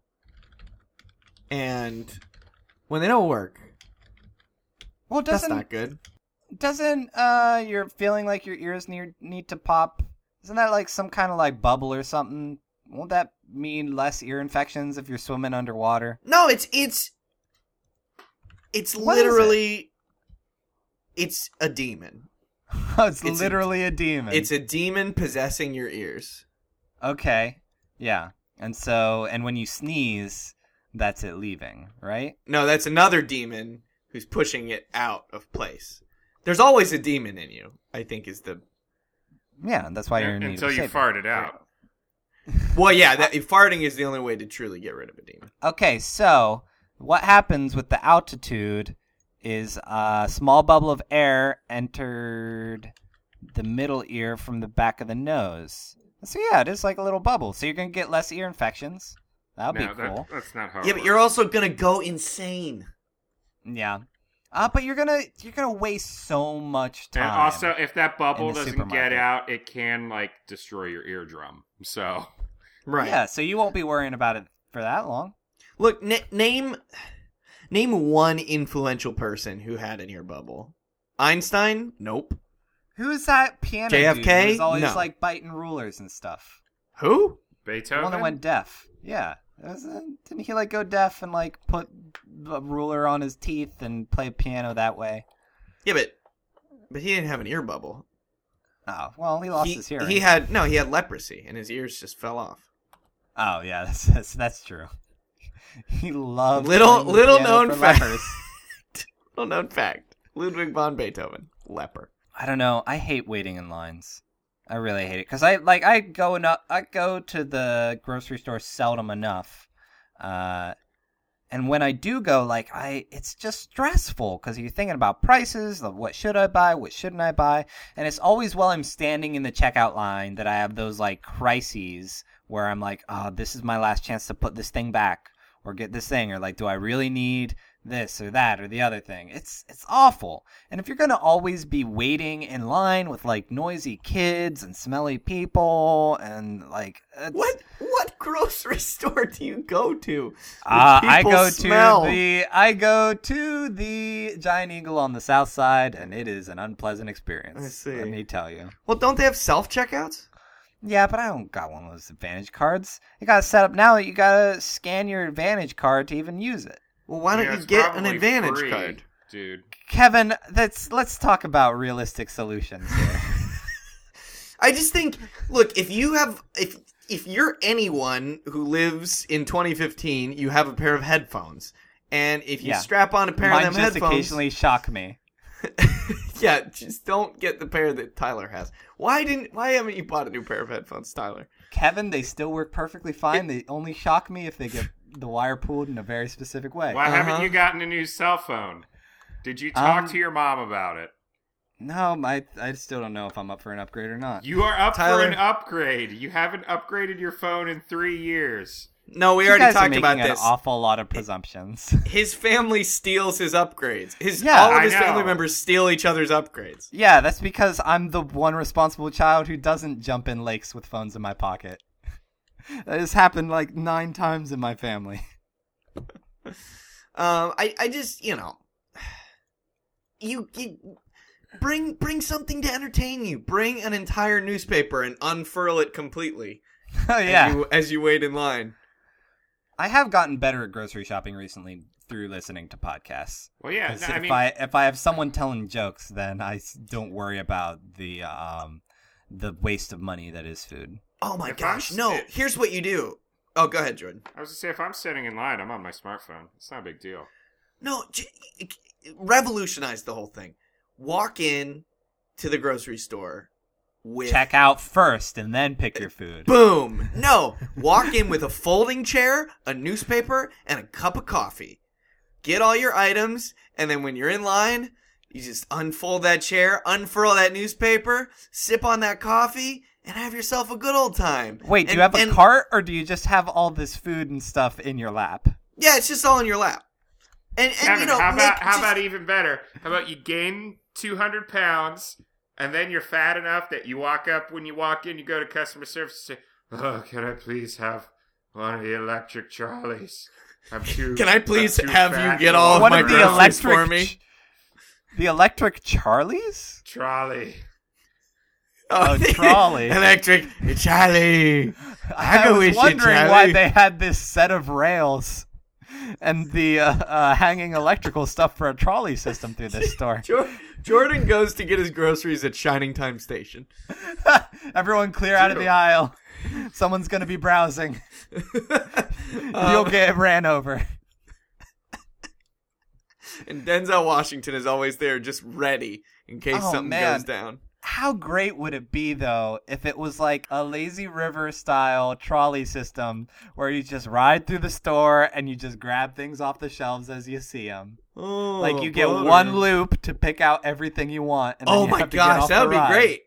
And when they don't work, Well, that's doesn't not good. Doesn't uh you're feeling like your ears need need to pop? Isn't that like some kind of like bubble or something? Won't that mean less ear infections if you're swimming underwater? No, it's it's it's What is it? literally it's a demon. it's, It's a- literally a, demon. It's a demon possessing your ears. Okay. Yeah. And so, and when you sneeze, that's it leaving, right? No, that's another demon who's pushing it out of place. There's always a demon in you. I think is the Yeah, that's why you're in need Until you saving. fart it out. well, yeah. That farting is the only way to truly get rid of a demon. Okay, so what happens with the altitude is a small bubble of air entered the middle ear from the back of the nose. So yeah, it is like a little bubble. So you're gonna get less ear infections. That'll No, be cool. that, that's not how. Yeah, but you're also gonna go insane. Yeah. Uh, but you're gonna you're gonna waste so much time. And also, if that bubble doesn't supermarket. get out, it can like destroy your eardrum. So Right. yeah, so you won't be worrying about it for that long. Look, n- name name one influential person who had an ear bubble. Einstein? Nope. Who's that piano JFK? dude who's always No. like biting rulers and stuff? Who? Beethoven. The Beethoven. one that went deaf. Yeah. Wasn't- Didn't he like go deaf and like put a ruler on his teeth and play piano that way? Yeah, but but he didn't have an ear bubble. Oh well, he lost he, his hearing. he had no, he had leprosy, and his ears just fell off. oh yeah, that's that's, that's true. he loved Little- little known fact. Well known fact: Ludwig von Beethoven, leper. I don't know. I hate waiting in lines. I really hate it because I like I go enough. I go to the grocery store seldom enough, uh, and when I do go, like I, it's just stressful because you're thinking about prices. Of what should I buy? What shouldn't I buy? And it's always while I'm standing in the checkout line that I have those like crises where I'm like, oh, this is my last chance to put this thing back or get this thing, or like, do I really need this or that or the other thing? It's it's awful. And if you're gonna always be waiting in line with like noisy kids and smelly people and like What what grocery store do you go to? Uh, I go smell? to the I go to the Giant Eagle on the south side, and it is an unpleasant experience. I see. Let me tell you. Well, don't they have self checkouts? Yeah, but I don't got one of those Advantage cards. You got to set up now. You got to scan your Advantage card to even use it. Well, why don't Yeah, you get an advantage free, card? dude? Kevin, that's let's talk about realistic solutions here. I just think, look, if you have, if if you're anyone who lives in 2015, you have a pair of headphones, And if you Yeah. strap on a pair Mine of them just headphones, occasionally shock me. yeah, just don't get the pair that Tyler has. Why didn't? Why haven't you bought a new pair of headphones, Tyler? Kevin, they still work perfectly fine. They only shock me if they get the wire pulled in a very specific way. Why haven't Uh-huh. you gotten a new cell phone? Did you talk Um, to your mom about it? No, my I still don't know if I'm up for an upgrade or not. You are up Tyler- for an upgrade. You haven't upgraded your phone in three years. No, we You already guys are talked making about an this. awful lot of presumptions. His family steals his upgrades. His Yeah, all of his family members steal each other's upgrades. yeah, that's because I'm the one responsible child who doesn't jump in lakes with phones in my pocket. That has happened like nine times in my family. Um, I, I just, you know, you, you bring, bring something to entertain you. Bring an entire newspaper and unfurl it completely. Oh as yeah, you, as you wait in line. I have gotten better at grocery shopping recently through listening to podcasts. Well, yeah. no, if I mean, I if I have someone telling jokes, then I don't worry about the um the waste of money that is food. Oh my If gosh! I'm No, st- here's what you do. Oh, go ahead, Jordan. I was gonna say if I'm sitting in line, I'm on my smartphone. It's not a big deal. No, j- revolutionize the whole thing. Walk in to the grocery store with Check out first and then pick your food. Boom! No, walk in with a folding chair, a newspaper, and a cup of coffee. Get all your items, and then when you're in line, you just unfold that chair, unfurl that newspaper, sip on that coffee, and have yourself a good old time. Wait, do you have a and- cart or do you just have all this food and stuff in your lap? Yeah, it's just all in your lap. And, and Kevin, you know, how make about how just- about even better? How about you gain 200 pounds and then you're fat enough that you walk up when you walk in, you go to customer service and say, "Oh, can I please have one of the electric trolleys? I'm too. Can I please I'm too have you get all of my the groceries electric for me? the electric Charlies? trolley? Oh, trolley. Electric trolley. I I, was wondering why they had this set of rails and the uh, uh, hanging electrical stuff for a trolley system through this store. Jordan goes to get his groceries at Shining Time Station. Everyone clear out of the aisle. Someone's going to be browsing. You'll Um, get ran over. and Denzel Washington is always there, just ready in case Oh, something man. goes down. How great would it be though if it was like a lazy river style trolley system where you just ride through the store and you just grab things off the shelves as you see them. Oh, like you get butter. one loop to pick out everything you want. And then Oh you my have to get gosh, off that would be ride. great.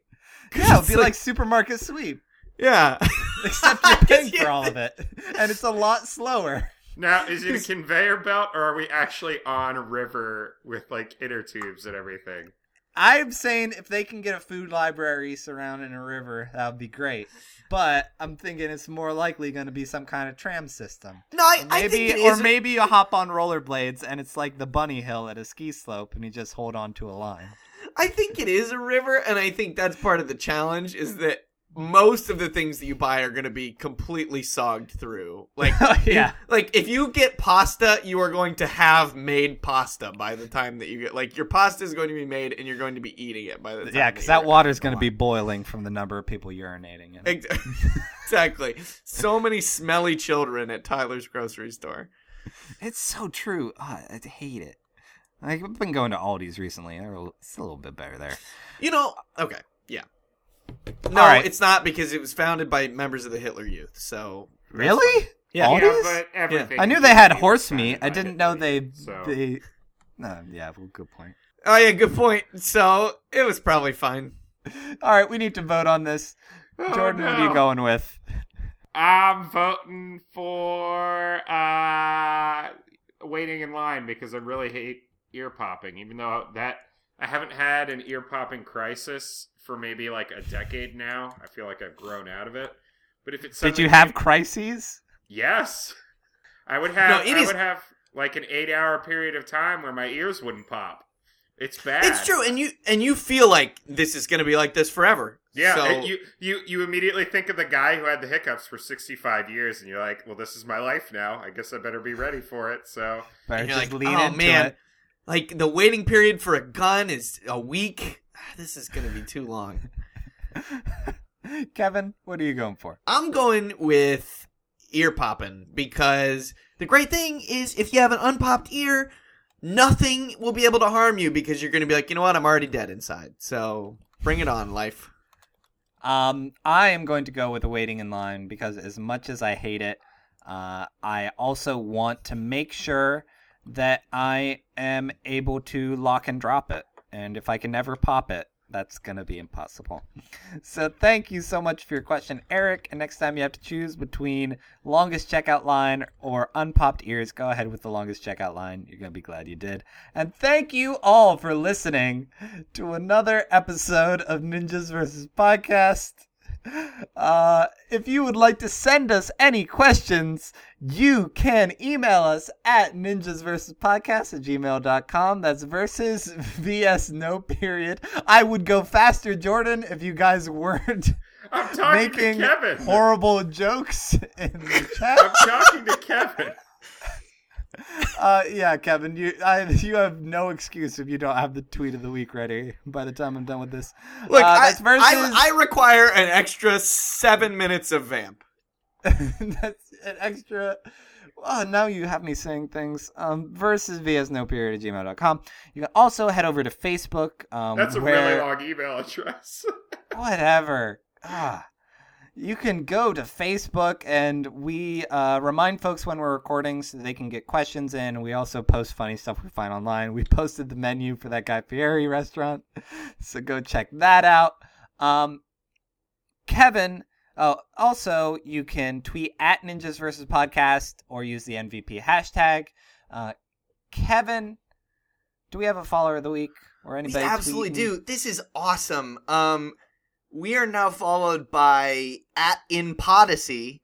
Yeah, it'd It's be like, supermarket sweep, yeah. except you're paying for all of it, and it's a lot slower. Now, is it a conveyor belt or are we actually on a river with like inner tubes and everything? I'm saying if they can get a food library surrounding a river, that would be great. But I'm thinking it's more likely going to be some kind of tram system. No, I, Or I think it or maybe you hop on rollerblades and it's like the bunny hill at a ski slope, and you just hold on to a line. I think it is a river, and I think that's part of the challenge is that most of the things that you buy are going to be completely sogged through. Like, yeah. like if you get pasta, you are going to have made pasta by the time that you get. Like, your pasta is going to be made, and you're going to be eating it by the time. Yeah, because you're that water is going to be boiling from the number of people urinating in it. Exactly. So many smelly children at Tyler's grocery store. It's so true. Ah, I hate it. Like, I've been going to Aldi's recently. It's a little bit better there. You know, okay, yeah. No, All right. it's not because it was founded by members of the Hitler Youth. So Really? Yeah. Aldi's? Yeah, but everything. I knew they had horse meat. I didn't know they so- they. No, yeah, well, good point. Oh yeah, good point. So it was probably fine. All right, we need to vote on this. Oh, Jordan, what are you going with? I'm voting for uh waiting in line because I really hate ear popping, even though that I haven't had an ear popping crisis for maybe like a decade now. I feel like I've grown out of it. But if it's Did you have crises? Yes. I would have No, it I is- would have like an 8-hour period of time where my ears wouldn't pop. It's bad. It's true, and you and you feel like this is going to be like this forever. Yeah, So, you, you you immediately think of the guy who had the hiccups for 65 years, and you're like, well, this is my life now. I guess I better be ready for it. So, Better and you're like, lean oh into man, it. like the waiting period for a gun is a week. This is going to be too long. Kevin, what are you going for? I'm going with ear popping because the great thing is if you have an unpopped ear, nothing will be able to harm you because you're going to be like, you know what, I'm already dead inside. So bring it on, life. Um, I am going to go with the waiting in line because as much as I hate it, uh, I also want to make sure that I am able to lock and drop it. And if I can never pop it, that's going to be impossible. So thank you so much for your question, Eric. And next time you have to choose between longest checkout line or unpopped ears, go ahead with the longest checkout line. You're going to be glad you did. And thank you all for listening to another episode of Ninjas vs. Podcast. Uh, if you would like to send us any questions, you can email us at ninjas versus podcast at gmail.com. That's versus vs no period. I would go faster, Jordan, if you guys weren't I'm talking making to Kevin. horrible jokes in the chat. I'm talking to Kevin. Uh, yeah, Kevin, you I, you have no excuse if you don't have the tweet of the week ready by the time I'm done with this. Look, uh, I, versus. I, I require an extra seven minutes of vamp. That's an extra. Oh, now you have me saying things. Um, versus vs no period at gmail.com. You can also head over to Facebook. Um, That's a where, really long email address. Whatever. Ah. You can go to Facebook and we uh, remind folks when we're recording so they can get questions in. We also post funny stuff we find online. We posted the menu for that Guy Fieri restaurant, so go check that out. Um, Kevin, oh, also you can tweet at Ninjas versus Podcast or use the NVP hashtag. Uh, Kevin, do we have a follower of the week or We absolutely tweeting? do. This is awesome. Um, we are now followed by at in Podyssey,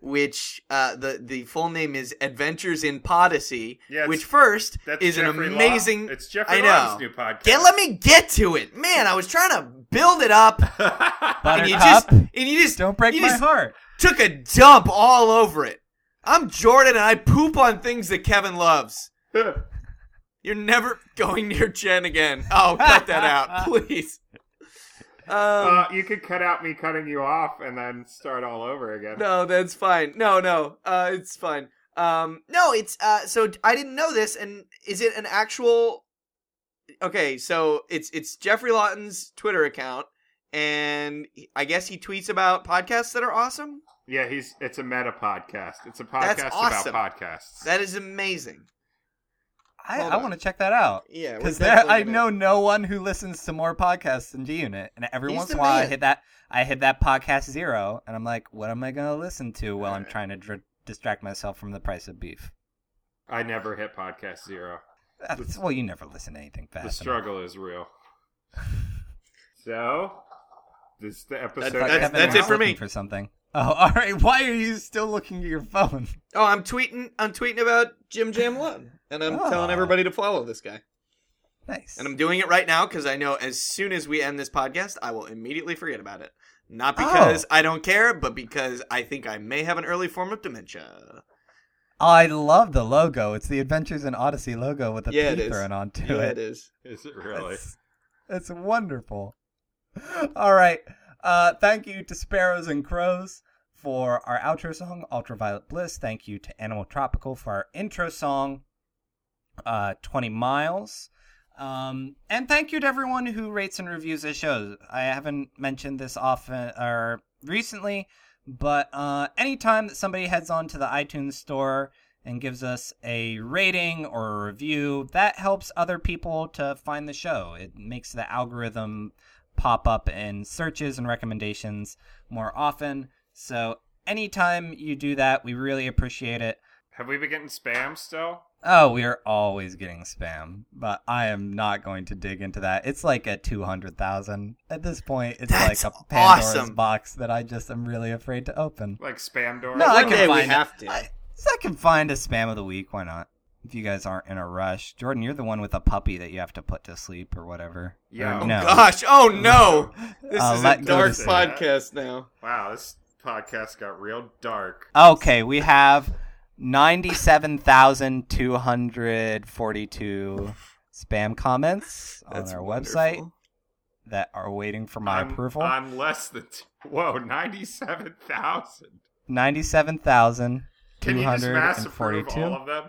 which uh, the the full name is Adventures in Podyssey. Yeah, which first That's is an Jeffrey Law- amazing. It's Jeffrey I know. Law's new podcast. Get, let me get to it, man. I was trying to build it up, and you just and you just don't break you my just heart. took a dump all over it. I'm Jordan, and I poop on things that Kevin loves. You're never going near Jen again. Oh, cut that out, please. Um, uh, you could cut out me cutting you off and then start all over again. no, that's fine. No, no, uh, it's fine. Um, no, it's uh, so I didn't know this, and is it an actual? Okay, so it's it's Jeffrey Lawton's Twitter account, and I guess he tweets about podcasts that are awesome. Yeah, he's it's a meta podcast. It's a podcast awesome. about podcasts. That is amazing. I, I want to check that out Yeah, because definitely I gonna- know no one who listens to more podcasts than G Unit, and every He's once in a while I hit that I hit that podcast zero, and I'm like, what am I going to listen to while I'm Right. trying to dr- distract myself from the price of beef? I never hit podcast zero. That's, well, you never listen to anything fast. The enough. struggle is real. So, this is the episode. I thought That's- that's it for me. For something. Oh, all right. Why are you still looking at your phone? Oh, I'm tweeting. I'm tweeting about Jim Jam Lund, and I'm Oh. telling everybody to follow this guy. Nice. And I'm doing it right now because I know as soon as we end this podcast, I will immediately forget about it. Not Oh. because I don't care, but because I think I may have an early form of dementia. I love the logo. It's the Adventures in Odyssey logo with the Yeah, P thrown onto Yeah, it. it is. Is it really? It's, it's wonderful. All right. Uh, thank you to Sparrows and Crows for our outro song, Ultraviolet Bliss. Thank you to Animal Tropical for our intro song, uh, 20 Miles. Um, and thank you to everyone who rates and reviews the shows. I haven't mentioned this often or recently, but uh, anytime that somebody heads on to the iTunes store and gives us a rating or a review, that helps other people to find the show. It makes the algorithm pop up in searches and recommendations more often. So anytime you do that, we really appreciate it. Have we been getting spam still? Oh, we are always getting spam, but I am not going to dig into that. It's like at 200,000. At this point, it's That's like a Pandora's awesome. box that I just am really afraid to open. Like spam door? No, I can day we find it. to. I, so I can find a spam of the week. Why not? If you guys aren't in a rush. Jordan, you're the one with a puppy that you have to put to sleep or whatever. Yeah. Or Oh, no. Gosh, oh no! This Uh, is a dark to sleep. podcast now. Wow, this podcast got real dark. Okay, we have 97,242 spam comments That's on our wonderful. website that are waiting for my on, approval. On less than. T- Whoa, 97,000. ninety-seven thousand Can you just mass approve all of them?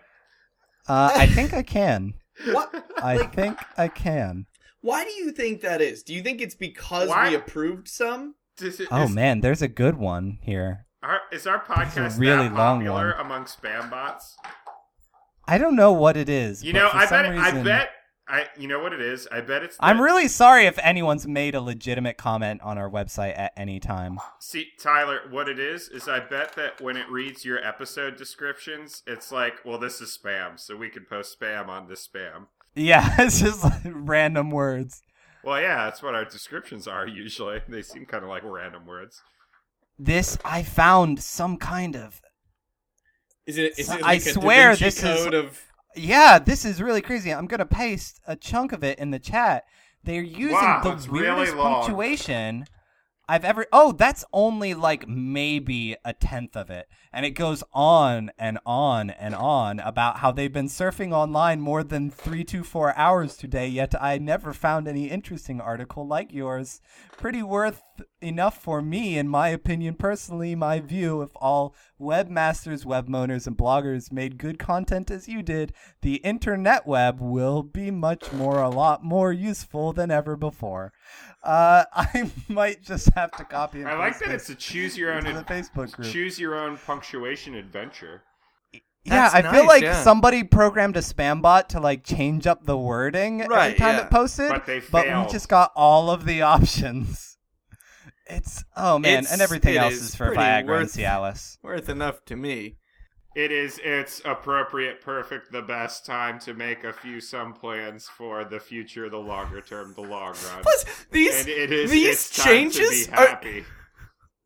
Uh, I think I can. What? I Like- think I can. Why do you think that is? Do you think it's because Why? we approved some? Does it- Oh is, man, there's a good one here. Our, is our podcast really that long popular one. among spam bots? I don't know what it is. You know, I some bet. I bet. I. You know what it is? I bet it's. I'm really sorry if anyone's made a legitimate comment on our website at any time. See, Tyler, what it is is I bet that when it reads your episode descriptions, it's like, well, this is spam, so we can post spam on this spam. Yeah, it's just like random words. Well, yeah, that's what our descriptions are usually. They seem kind of like random words. This I found some kind of Is it? Is it I like a swear Da Vinci this is- code of? Yeah, this is really crazy. I'm gonna paste a chunk of it in the chat. They're using Wow, the it's really weirdest punctuation I've ever. Oh, that's only like maybe a tenth of it, and it goes on and on and on about how they've been surfing online more than three to four hours today. Yet I never found any interesting article like yours. Pretty worth enough for me, in my opinion, personally. My view: if all webmasters, webmoners, and bloggers made good content as you did, the internet web will be much more, a lot more useful than ever before. Uh, I might just have to copy. And I like that it's a choose your own into the Facebook group. choose your own punctuation adventure. Yeah, That's I feel like yeah. somebody programmed a spam bot to like change up the wording every time yeah. it posted, But they we just got all of the options. It's oh man, It's- and everything else is is for pretty Viagra and worth- Cialis. Worth enough to me. It is it's appropriate, perfect, the best time to make a few some plans for the future, the longer term, the long run. Plus, these and it is these it's time changes to be are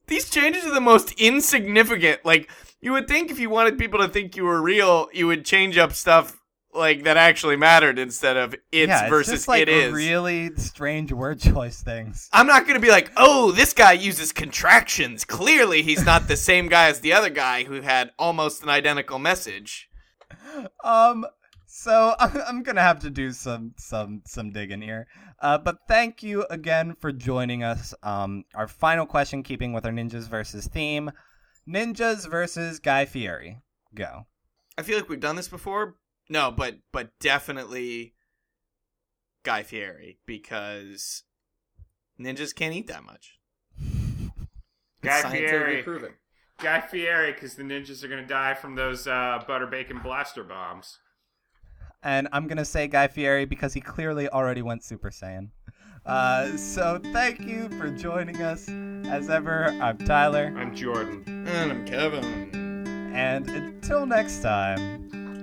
these changes are the most insignificant. Like you would think if you wanted people to think you were real, you would change up stuff like that actually mattered instead of it's yeah, it's versus just like it is. really strange word choice things. I'm not going to be like, "Oh, this guy uses contractions. Clearly, he's not the same guy as the other guy who had almost an identical message." Um, so I'm gonna have to do some some some digging here. Uh, but thank you again for joining us. Um, our final question, keeping with our ninjas versus theme, ninjas versus Guy Fieri. Go. I feel like we've done this before. No, but but definitely Guy Fieri because ninjas can't eat that much. Guy scientifically Fieri. proven. Guy Fieri, because the ninjas are gonna die from those uh, butter bacon blaster bombs. And I'm gonna say Guy Fieri because he clearly already went Super Saiyan. Uh, so thank you for joining us. As ever, I'm Tyler, I'm Jordan. And I'm Kevin. and until next time.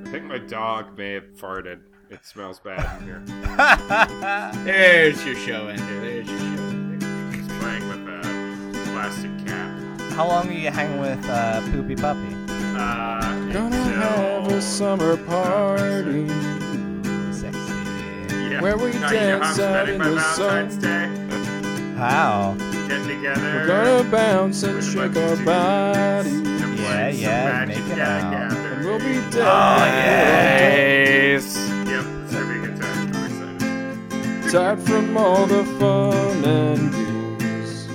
I think my dog may have farted. It smells bad in here. There's your show ender. There's your show ender. He's playing with a plastic cat. How long are you hanging with uh, Poopy Puppy? Uh, Gonna until- have a summer party Sexy. Yeah. where we Now, you know how out in my the sun. Day? How? Getting together. We're gonna bounce and shake our bodies. Yeah, yeah, make it the out. Gathering. And we'll be Oh, dead. Yes. Yep, it's gonna be a good time. I'm excited. Tired from all the fun and games.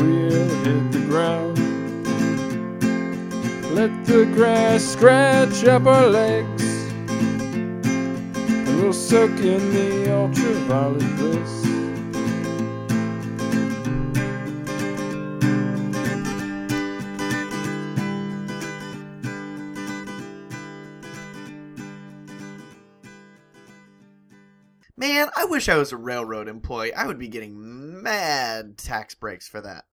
We'll hit the ground. Let the grass scratch up our legs. And we'll soak in the ultraviolet bliss. Man, I wish I was a railroad employee. I would be getting mad tax breaks for that.